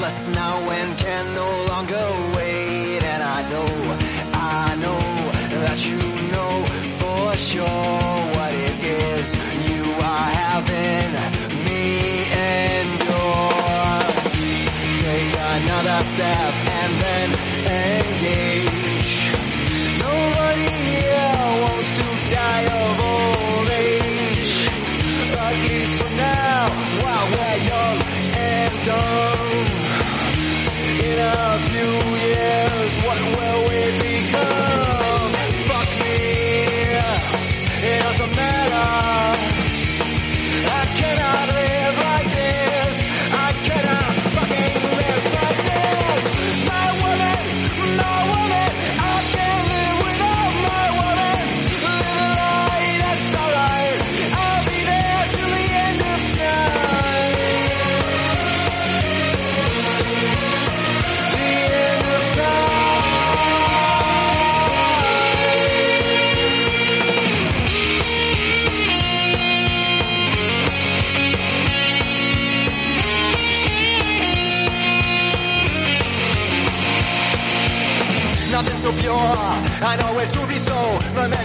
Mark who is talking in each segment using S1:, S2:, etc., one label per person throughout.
S1: restless now and can no longer wait. And I know, I know that you know for sure what it is you are having me endure. Take another step.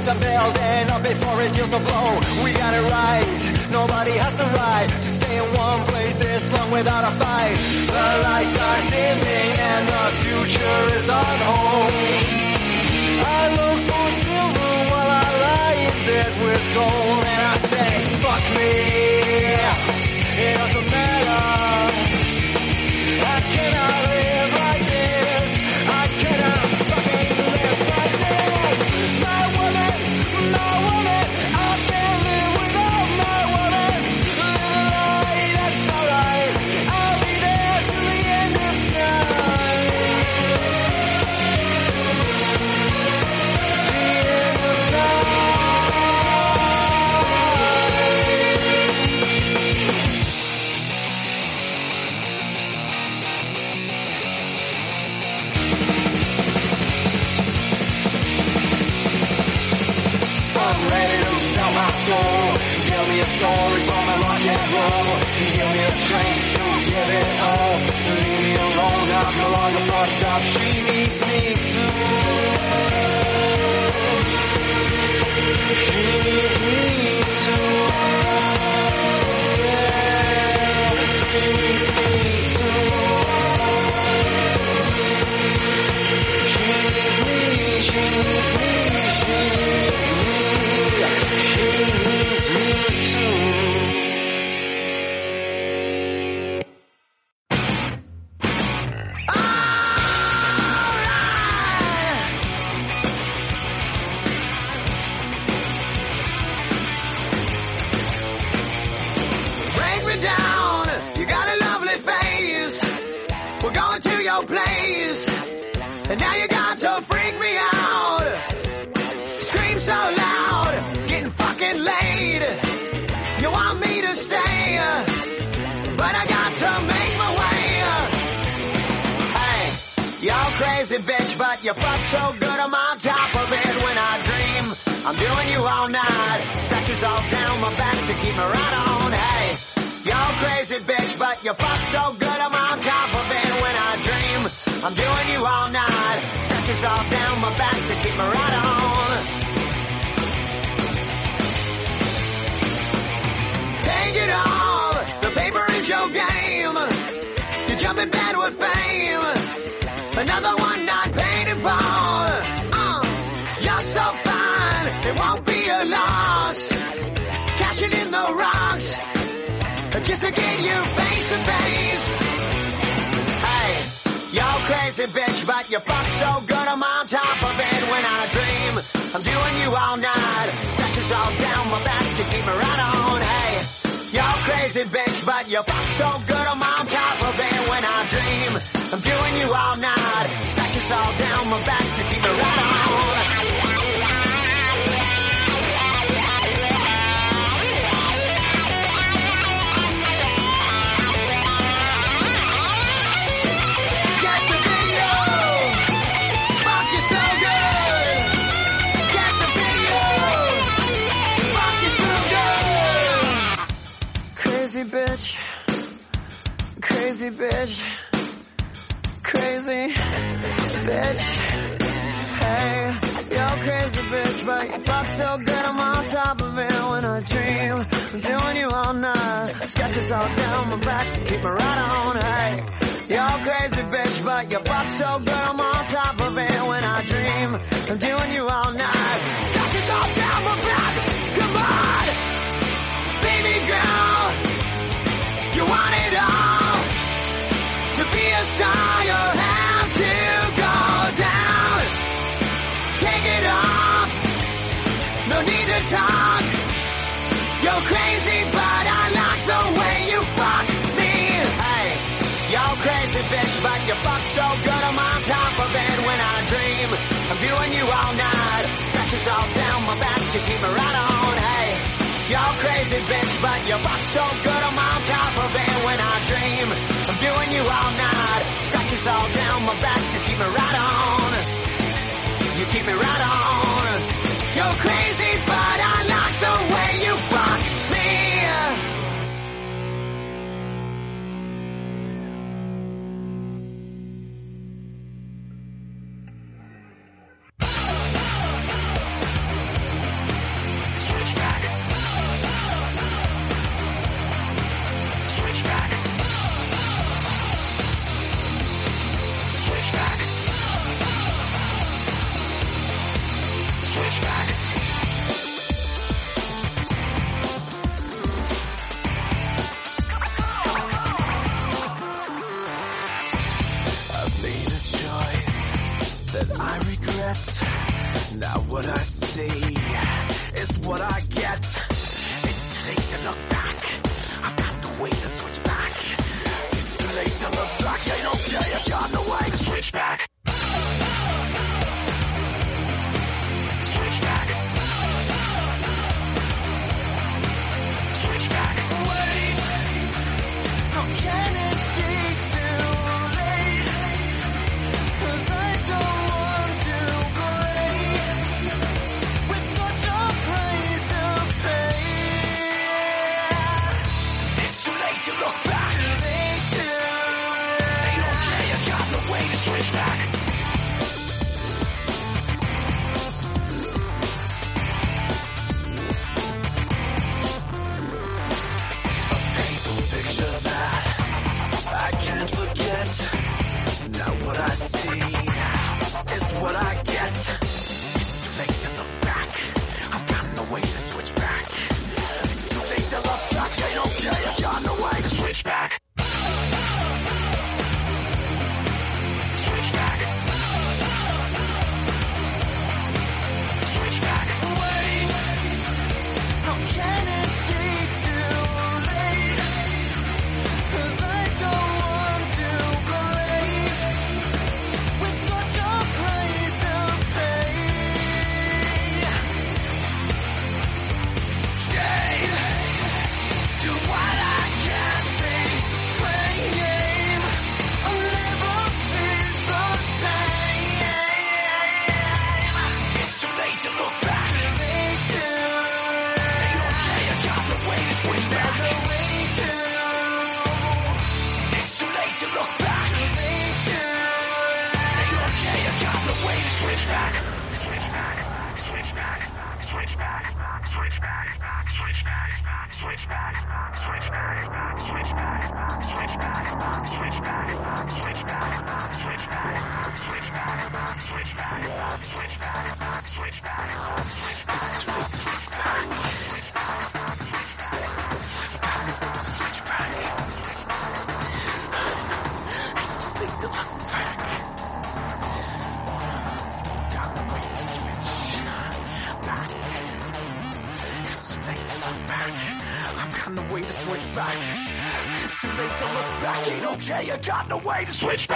S1: it's a
S2: building up before it feels a blow. We got it right. Nobody has the right to stay in one place this long without a fight. The lights are dimming and the future is on hold. I look for silver while I lie in bed with gold and I say, fuck me. story from a rock and roll. You give me a strength to give it all. Leave me alone, I'm no longer fucked up. She needs me too. She needs me too. Yeah, she needs me too. She needs me, me, me, me.
S3: Yeah, you got no way to switch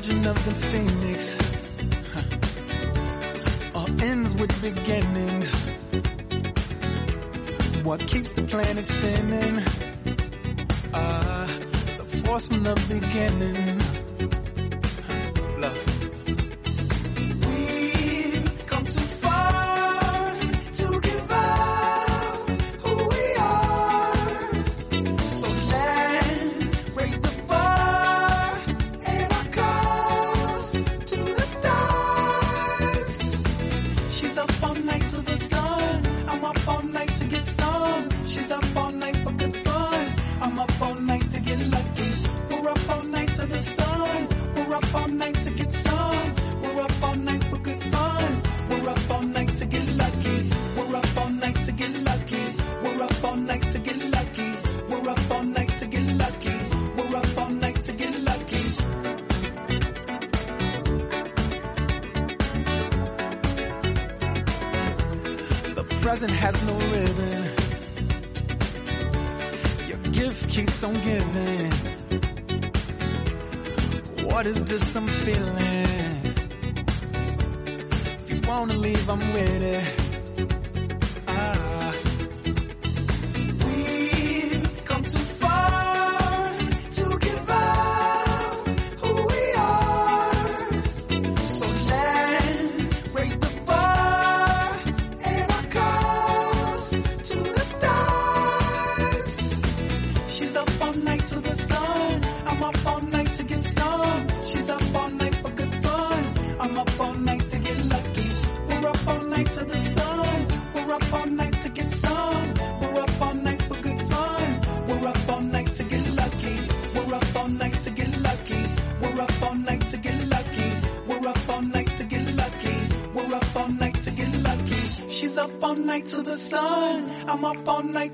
S4: Origin of the phoenix huh. all ends with beginnings. What keeps the planet spinning? Uh, the force of the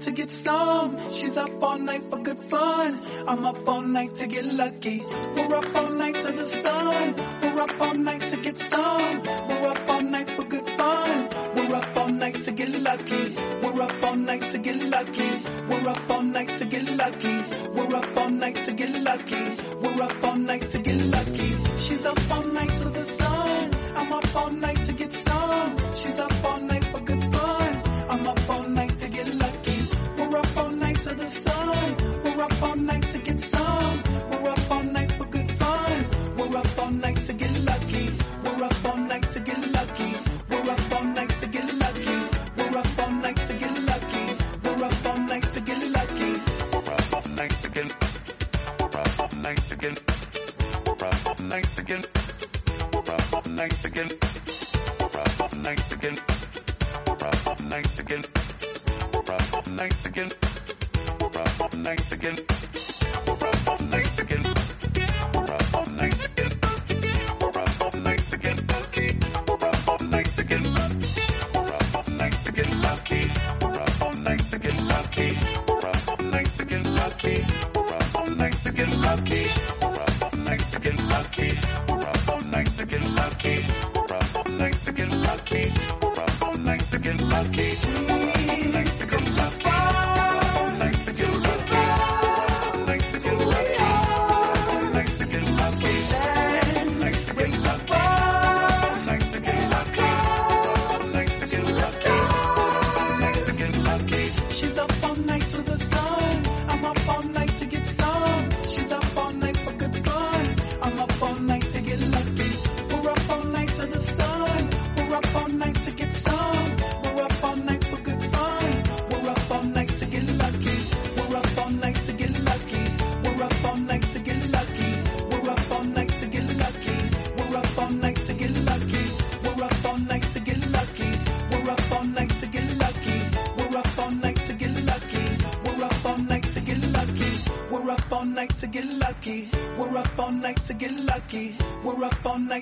S4: to get some. She's up all night for good fun. I'm up all night to get lucky. to get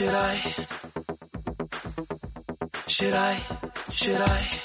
S5: Should I? Should I? Should I?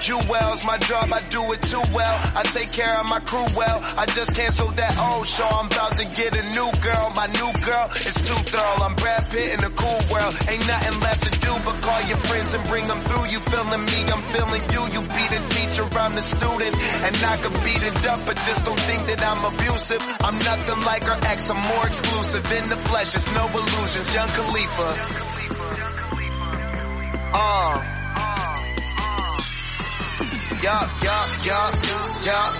S6: Jewels. My job, I do it too well. I take care of my crew well. I just canceled that old show. I'm about to get a new girl. My new girl is too thorough. I'm Brad Pitt in a cool world. Ain't nothing left to do but call your friends and bring them through. You feeling me, I'm feeling you. You be the teacher, I'm the student. And I could beat it up, but just don't think that I'm abusive. I'm nothing like her ex, I'm more exclusive. In the flesh, it's no illusions. Young Khalifa. Yup, yup,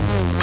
S4: Mm-hmm.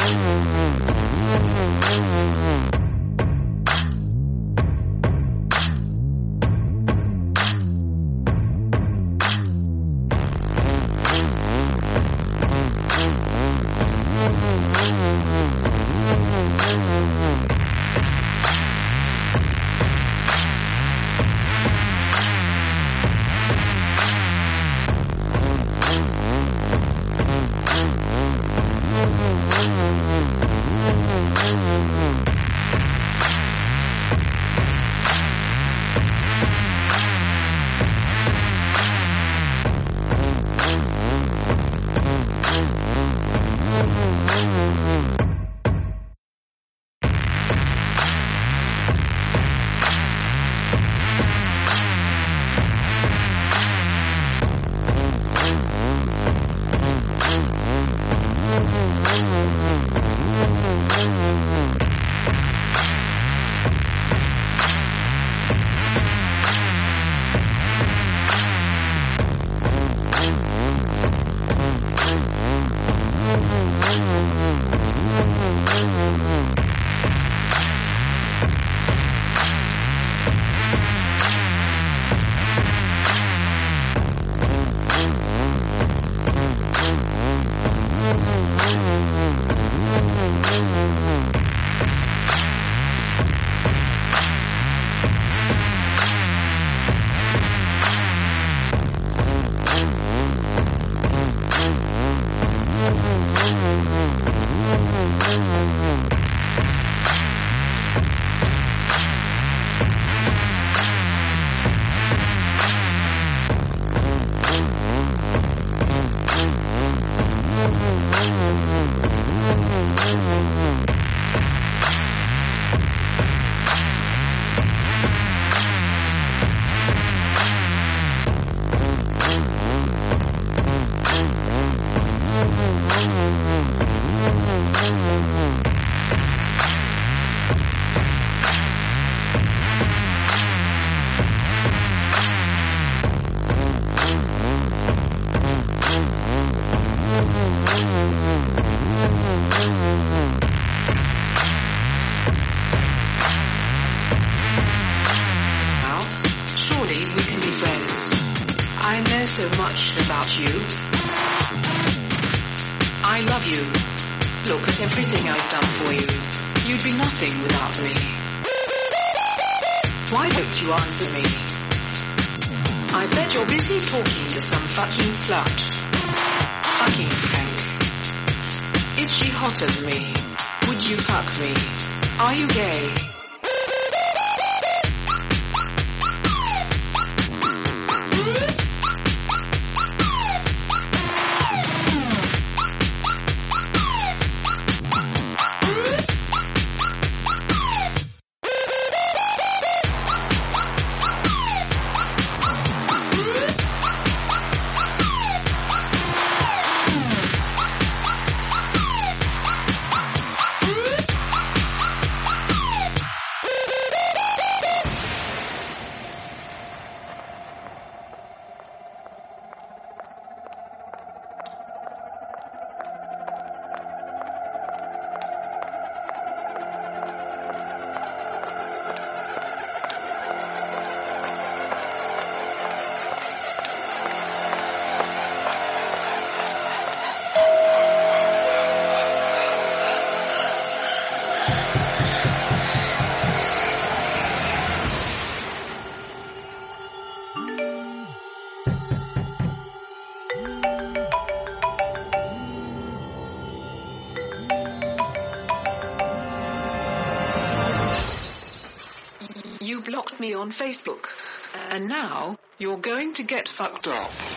S7: You're
S8: to get fucked up.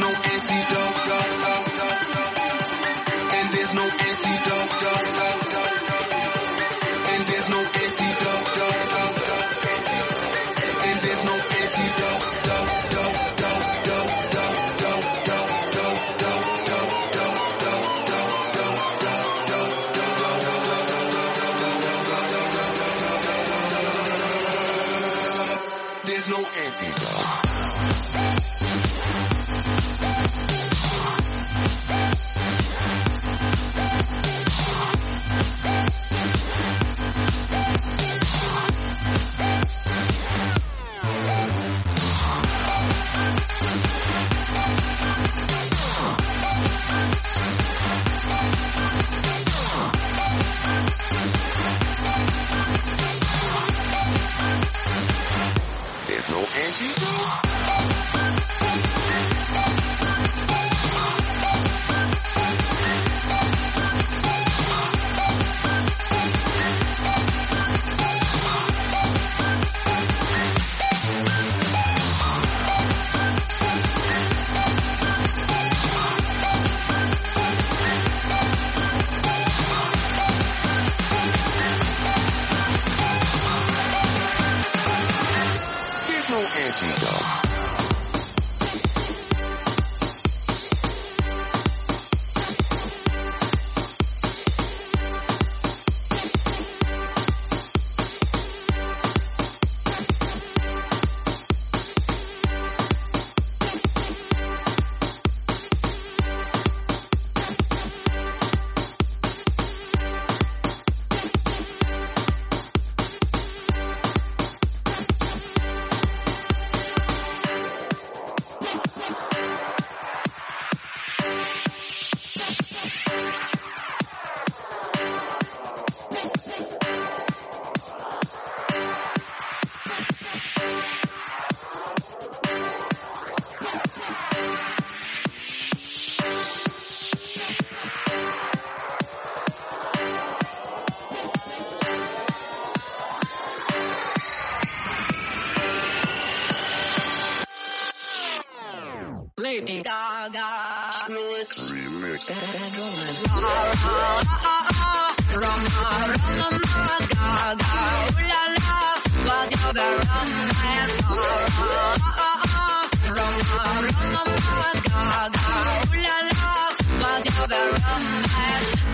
S6: no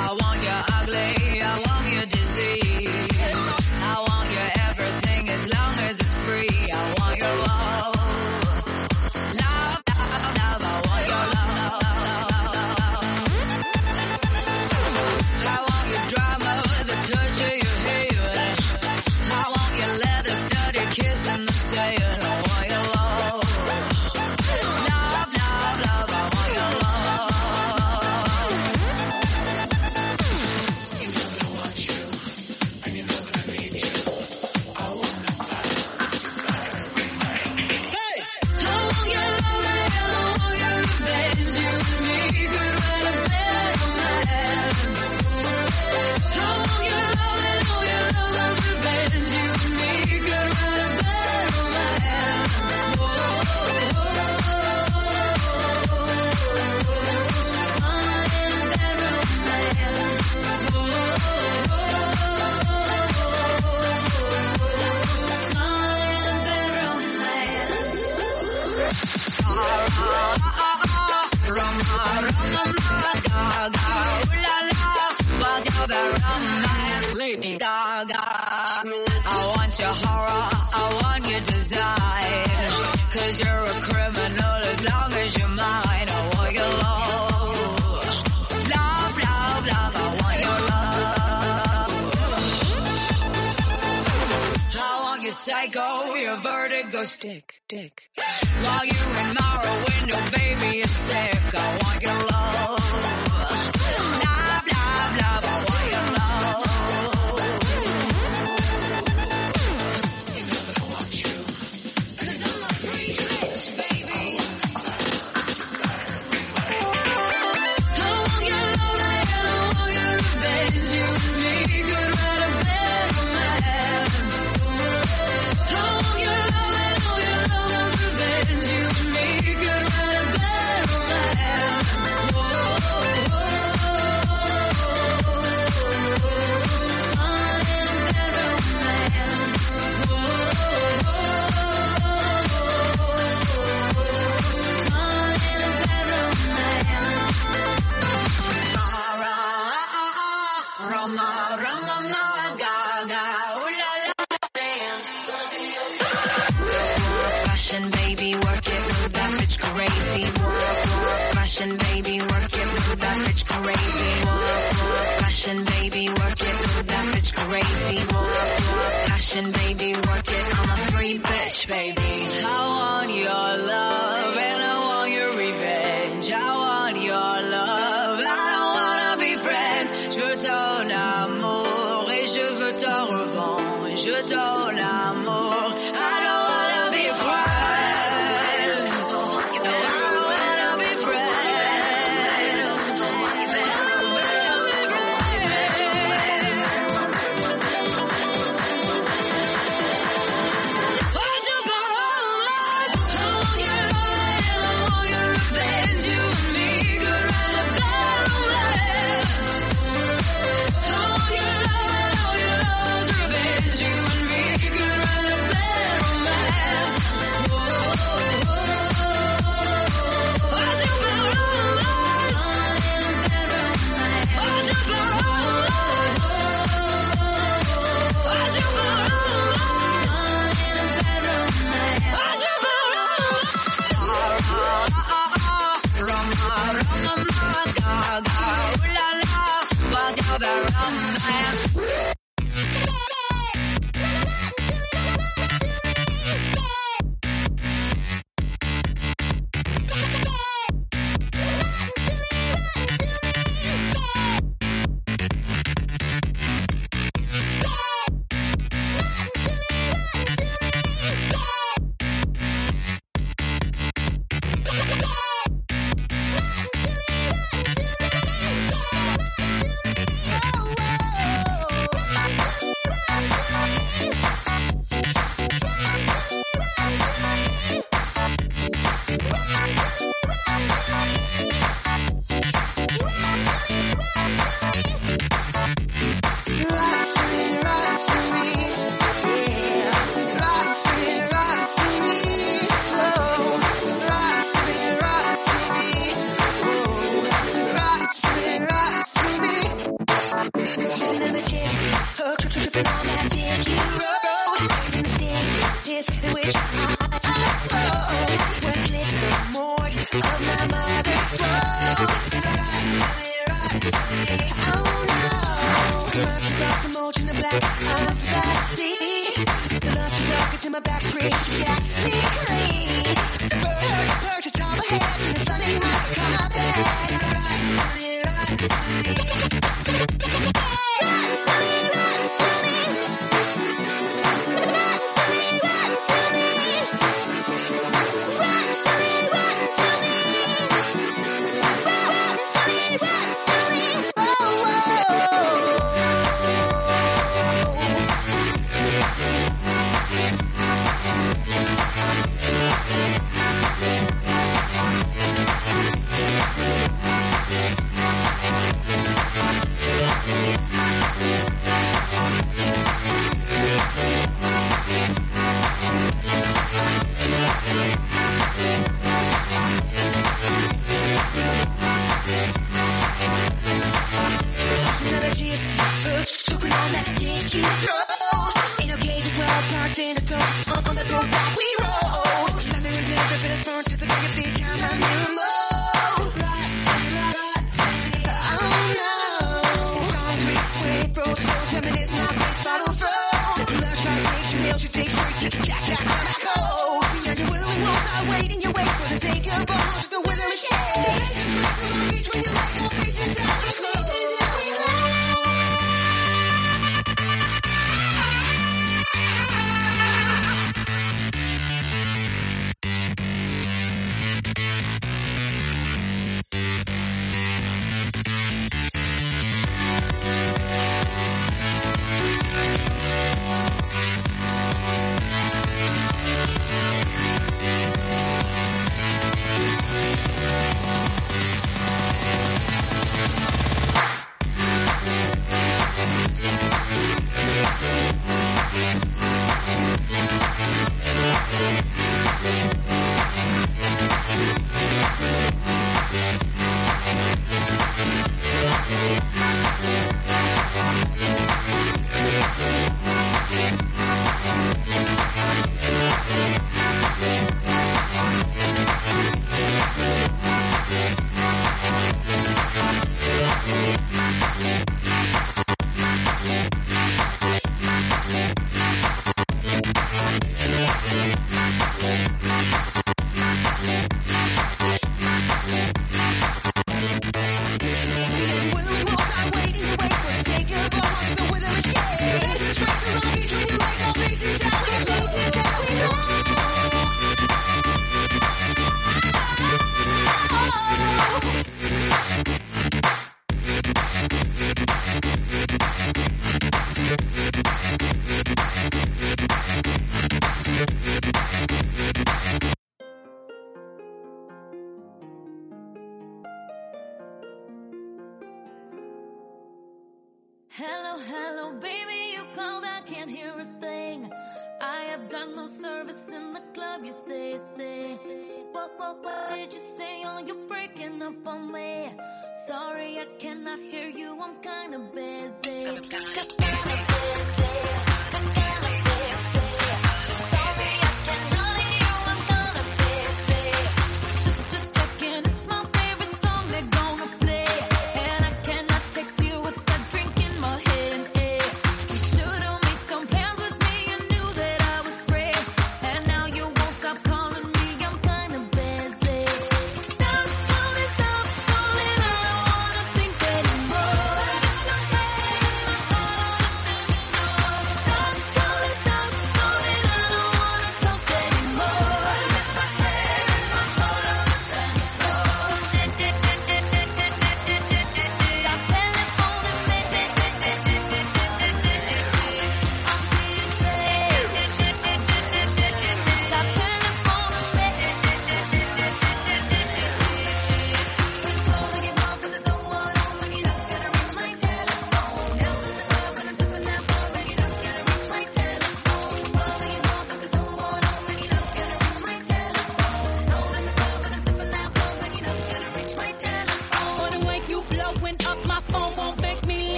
S9: I want you ugly, I want you disease. a
S10: vertigo stick, dick. While you in my window, baby, is sick. I want your love. baby. Work it, I'm a free bitch, baby.
S9: How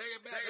S9: Stop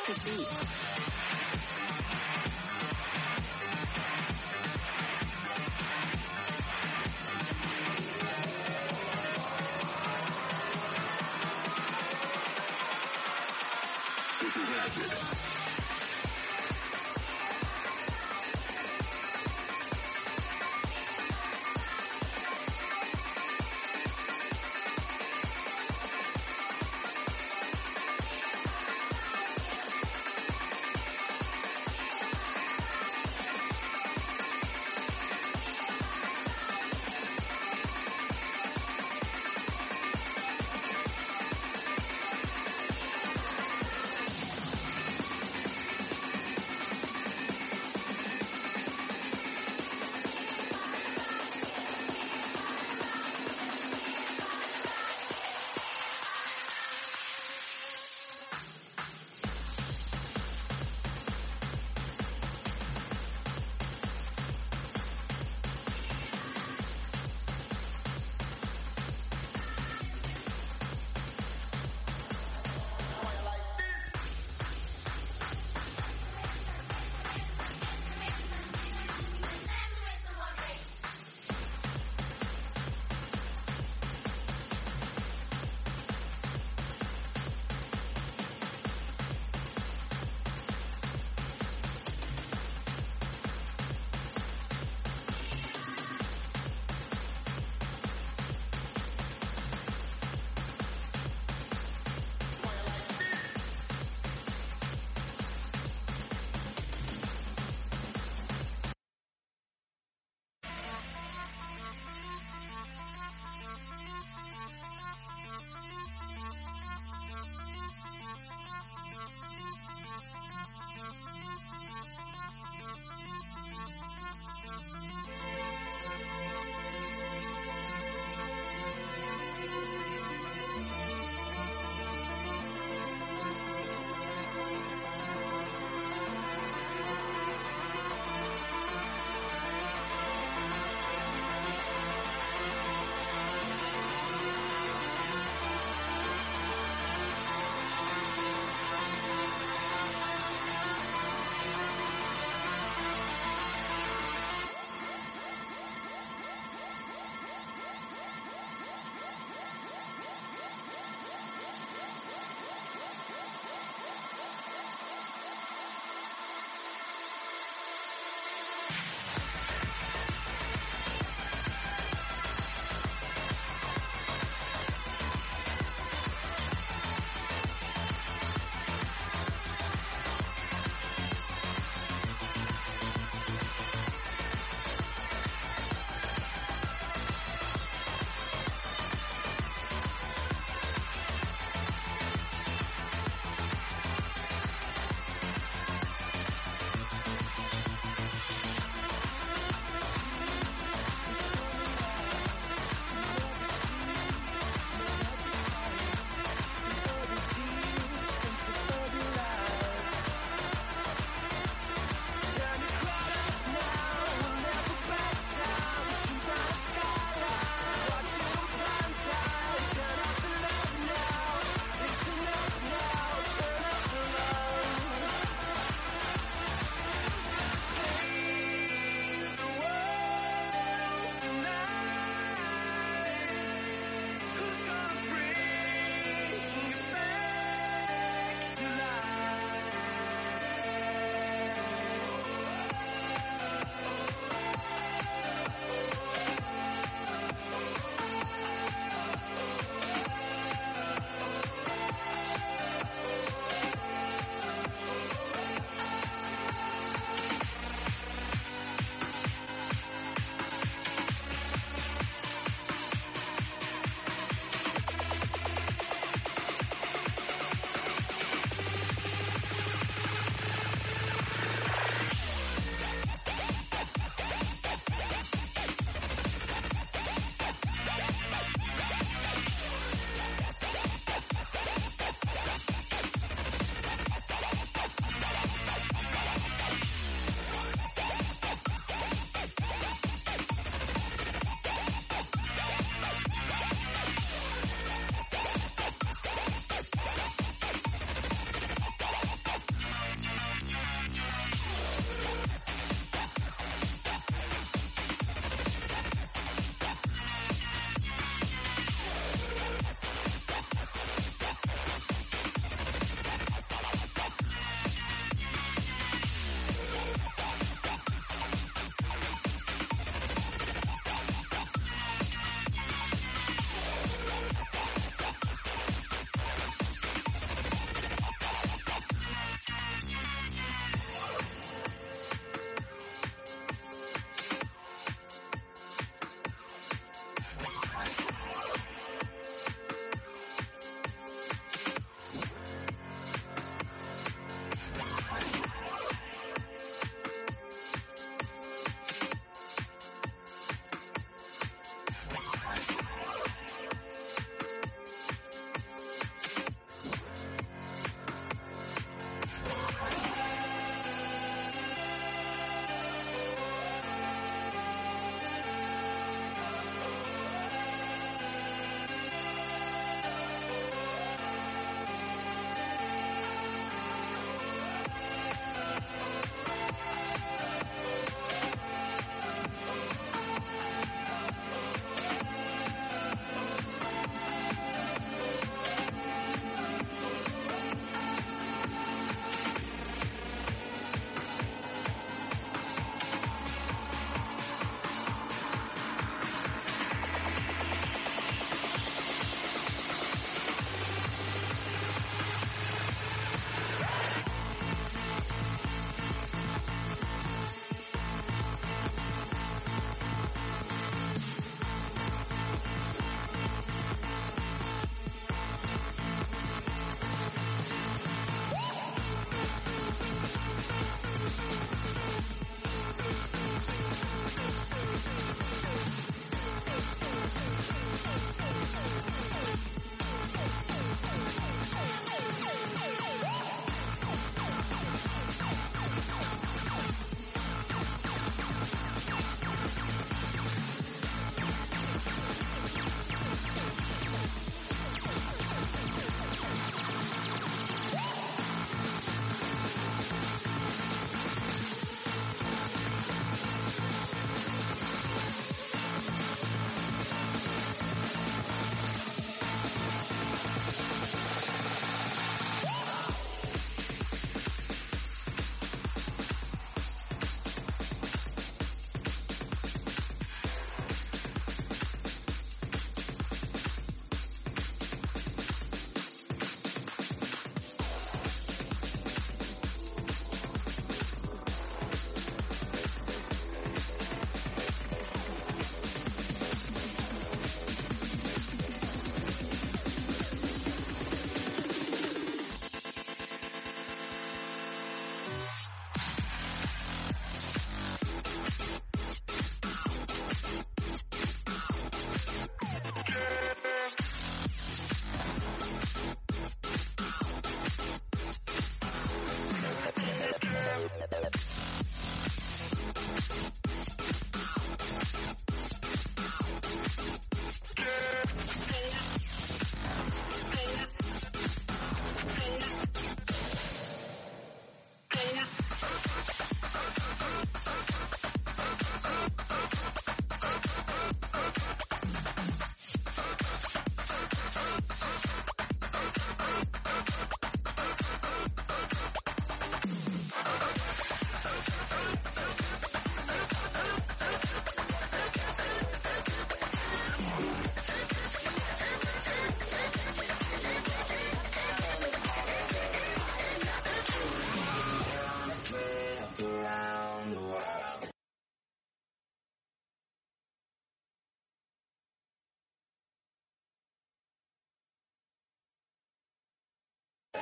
S11: Acid
S12: beat.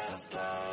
S4: One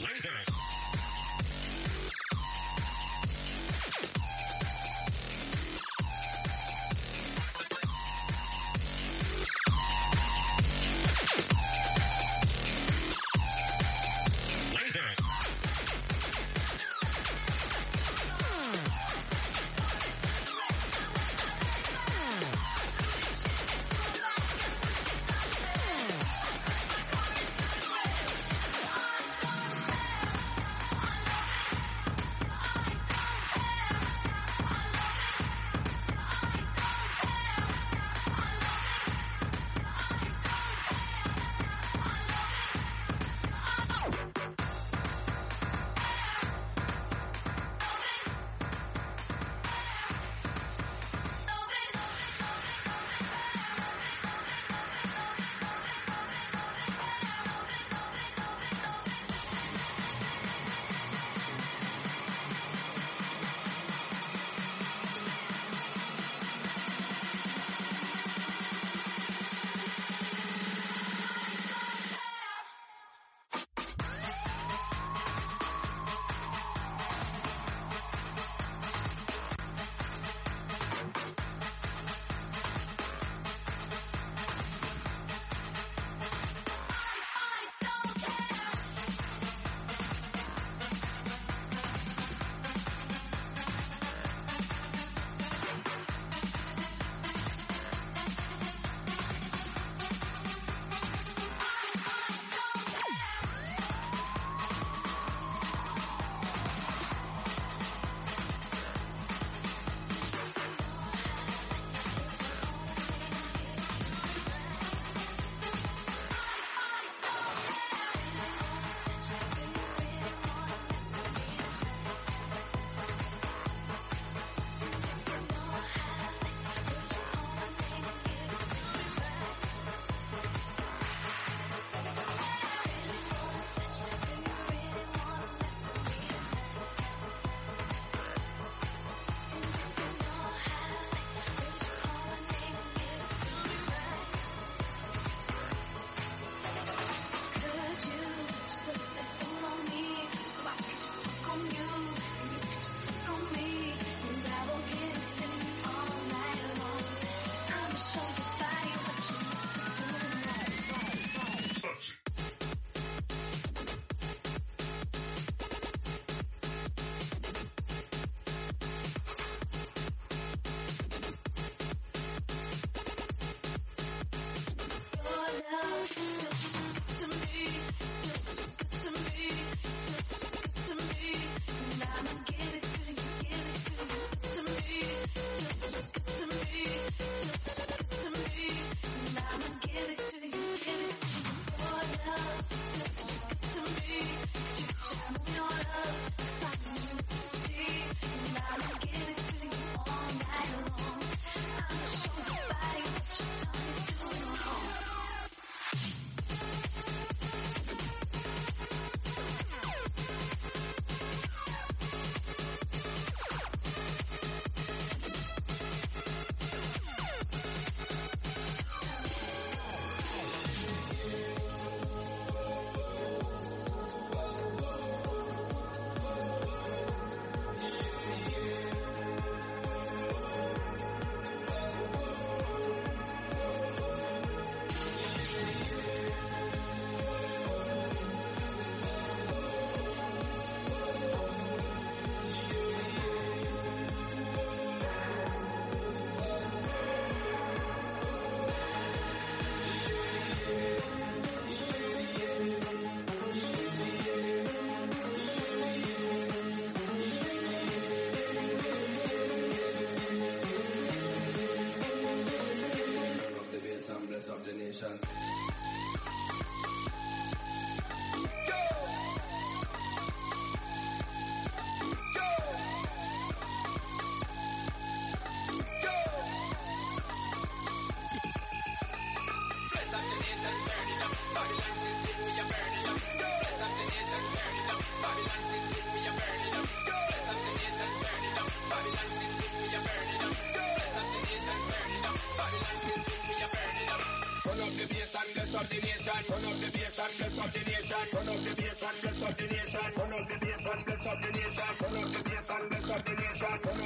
S13: lasers.
S14: Nation. Turn up the bass and bless up the nation. Turn up the bass and bless up the nation. Turn up the bass and bless up the nation.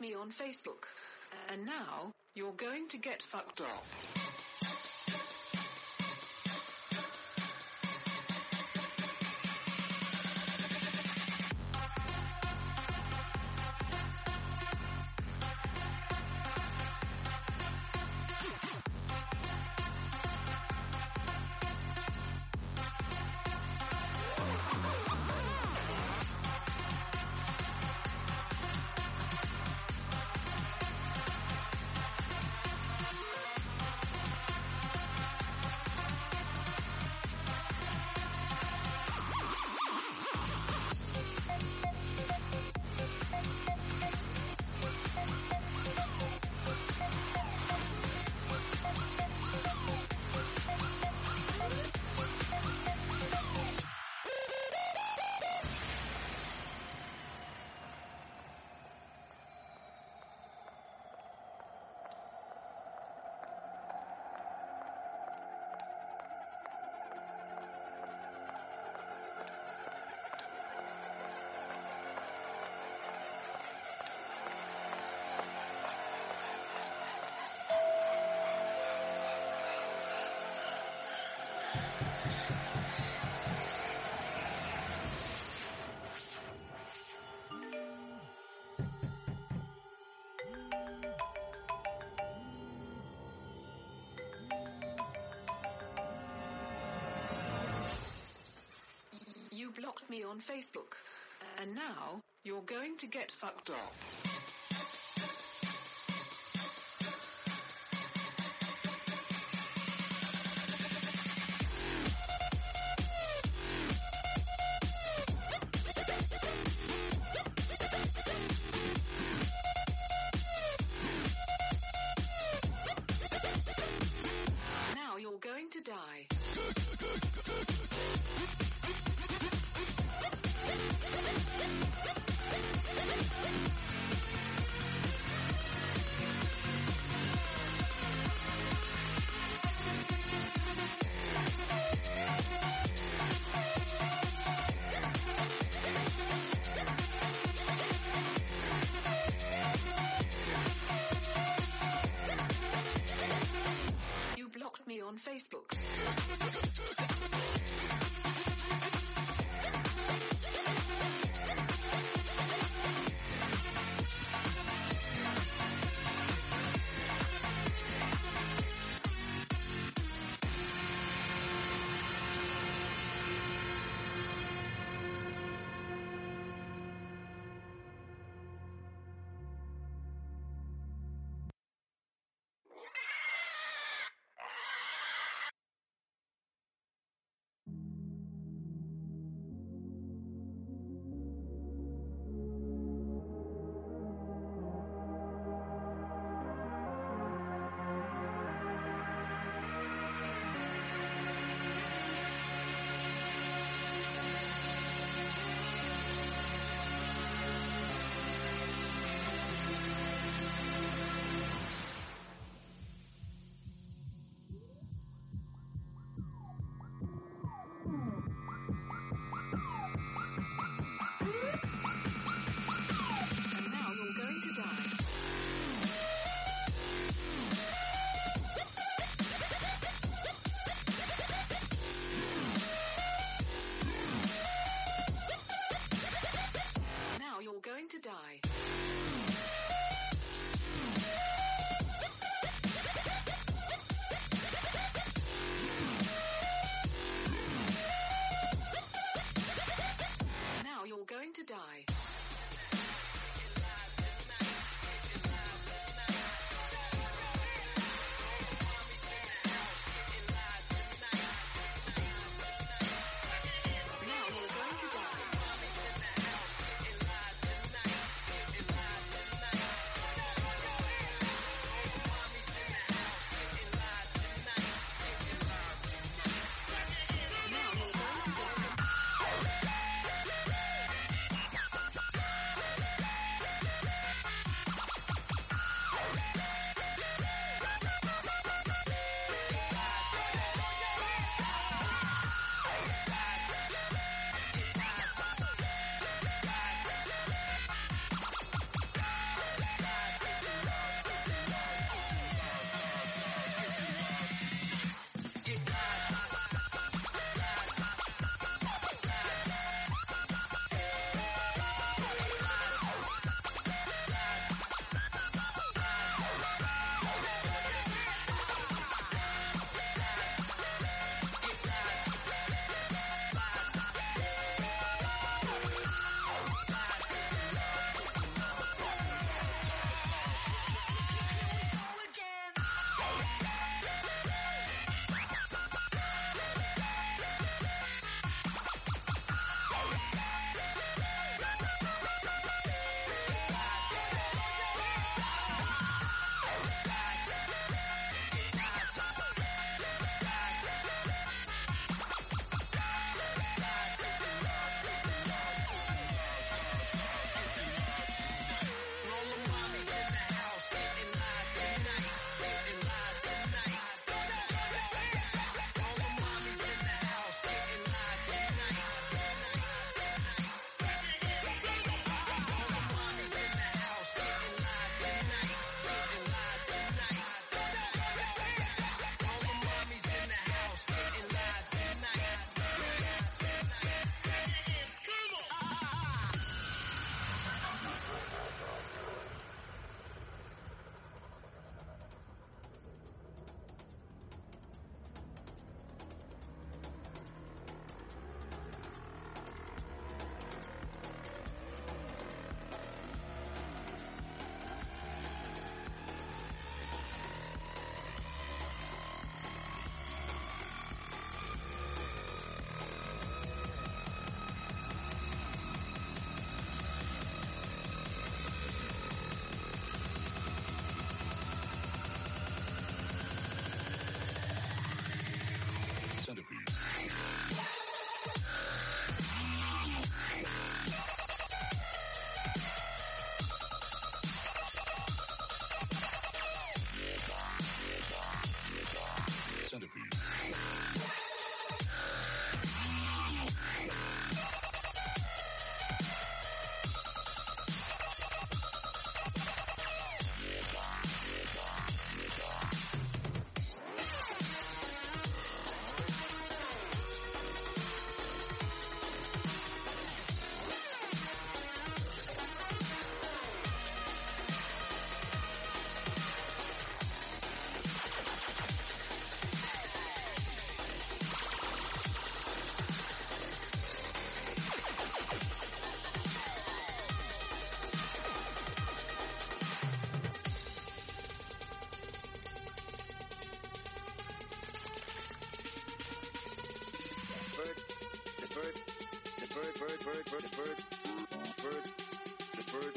S8: me on Facebook. And now you're going to get fucked up. Facebook. And now you're going to get fucked up.
S1: Bird, bird, bird, bird, the bird, bird, the bird,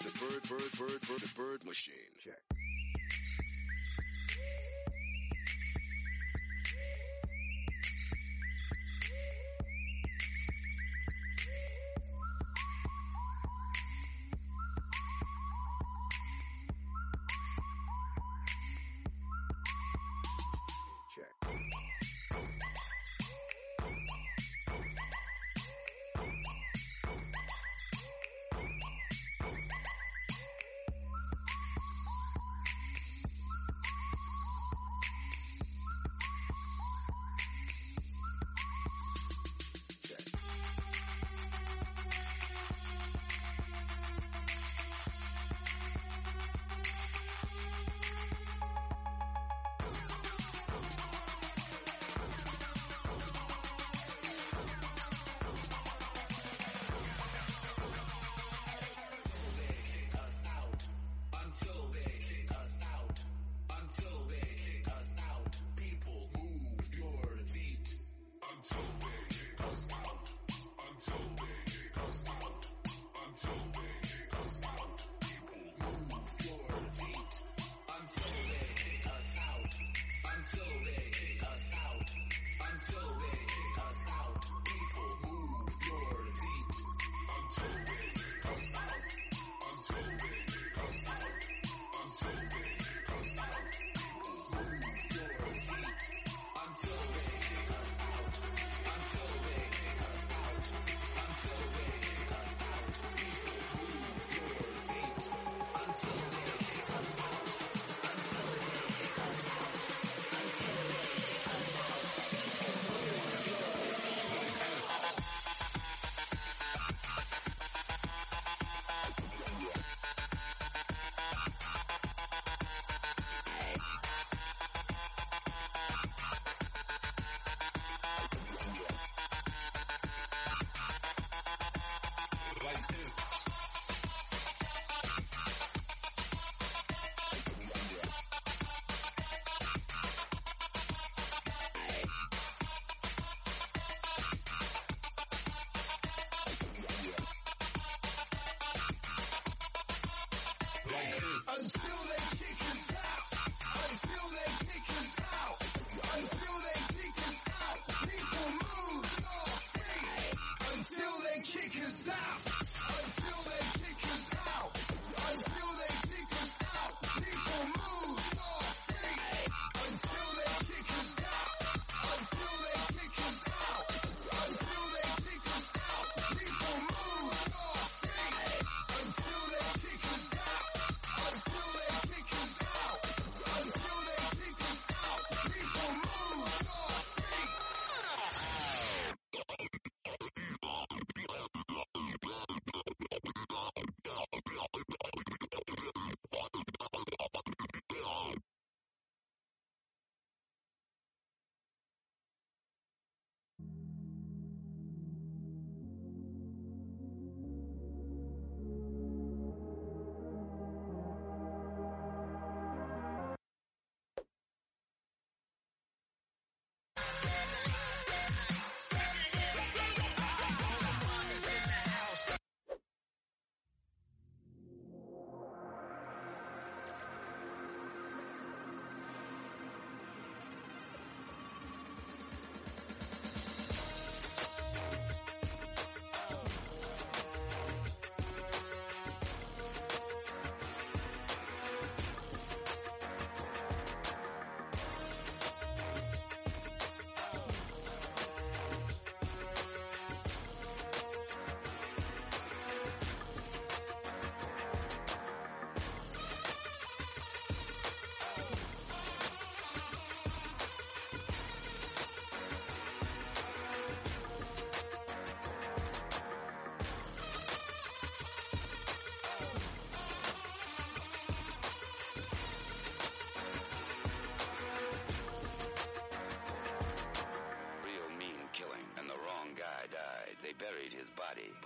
S1: the bird, bird, bird, bird, the bird machine. Check. Check.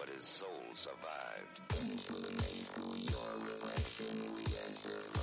S15: but his soul survived. Into the maze through your reflection we enter.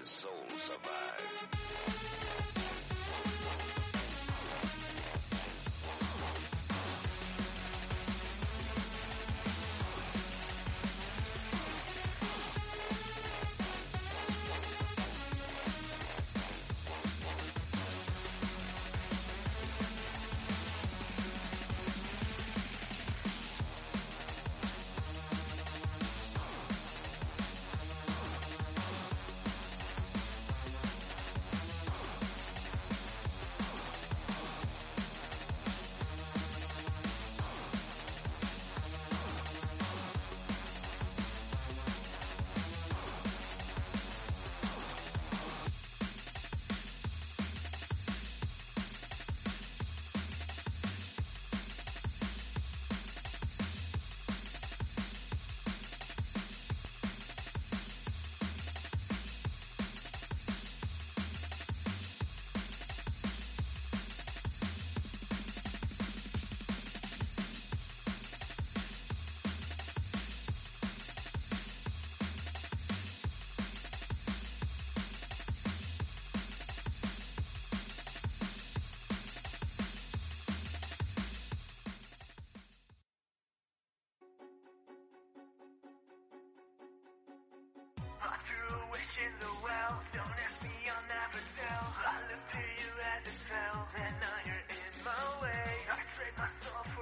S15: his soul
S3: survive. in the well. Don't ask me, I'll never tell. I look to you as a spell, and now you're in my way. I trade my soul for.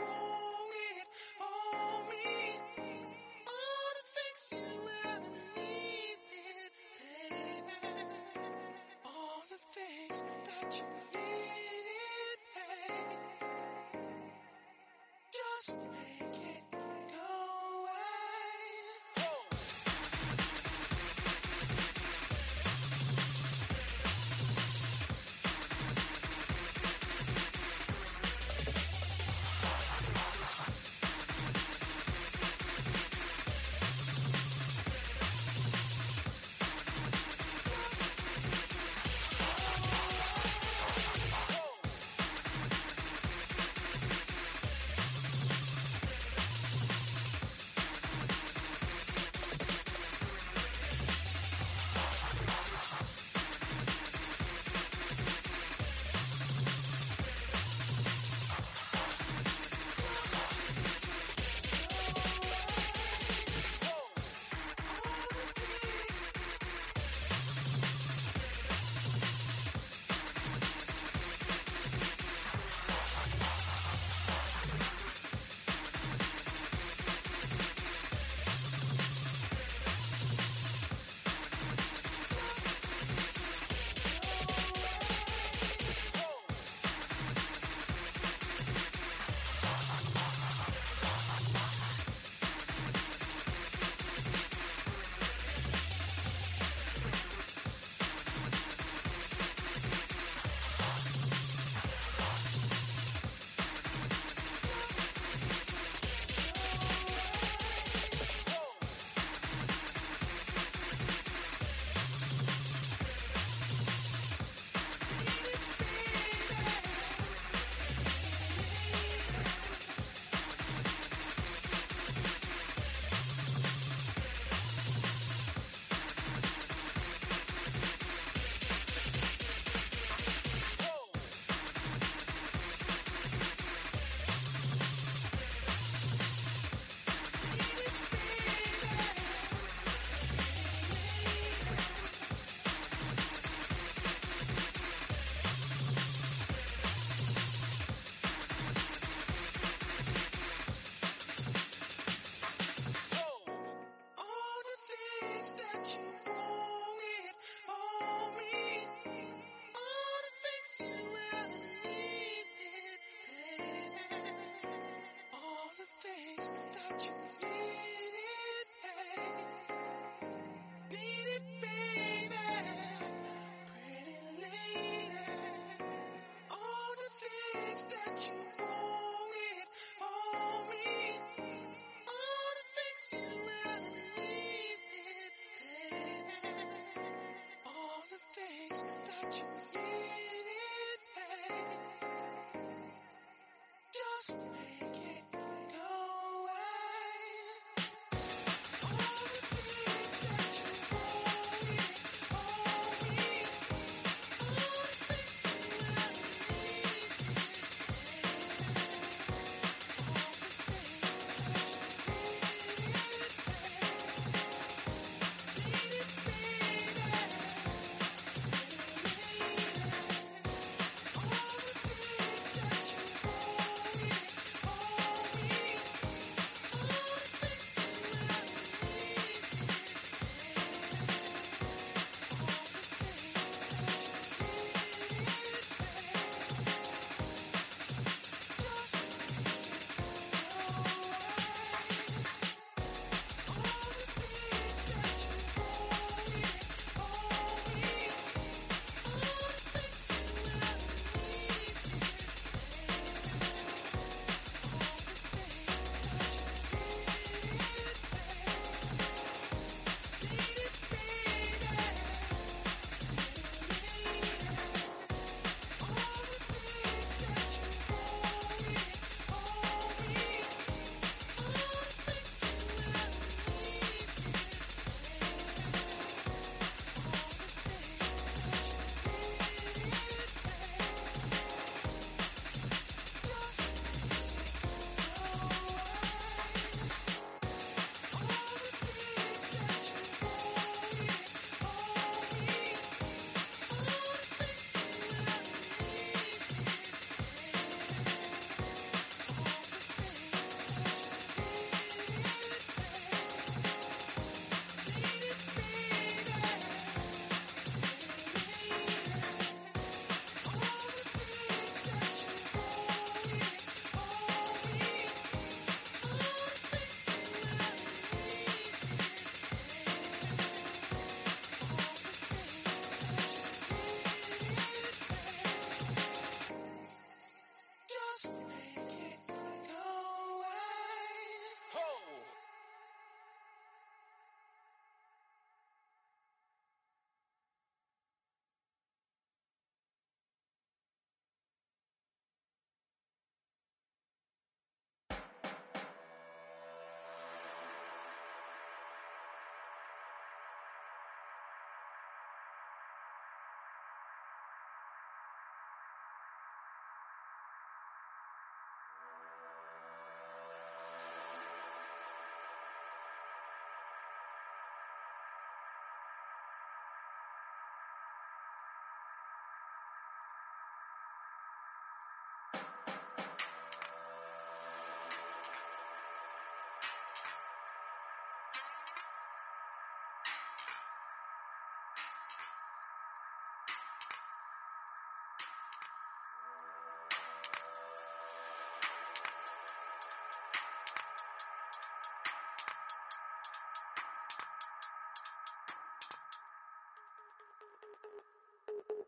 S4: that that you needed,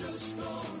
S3: just go.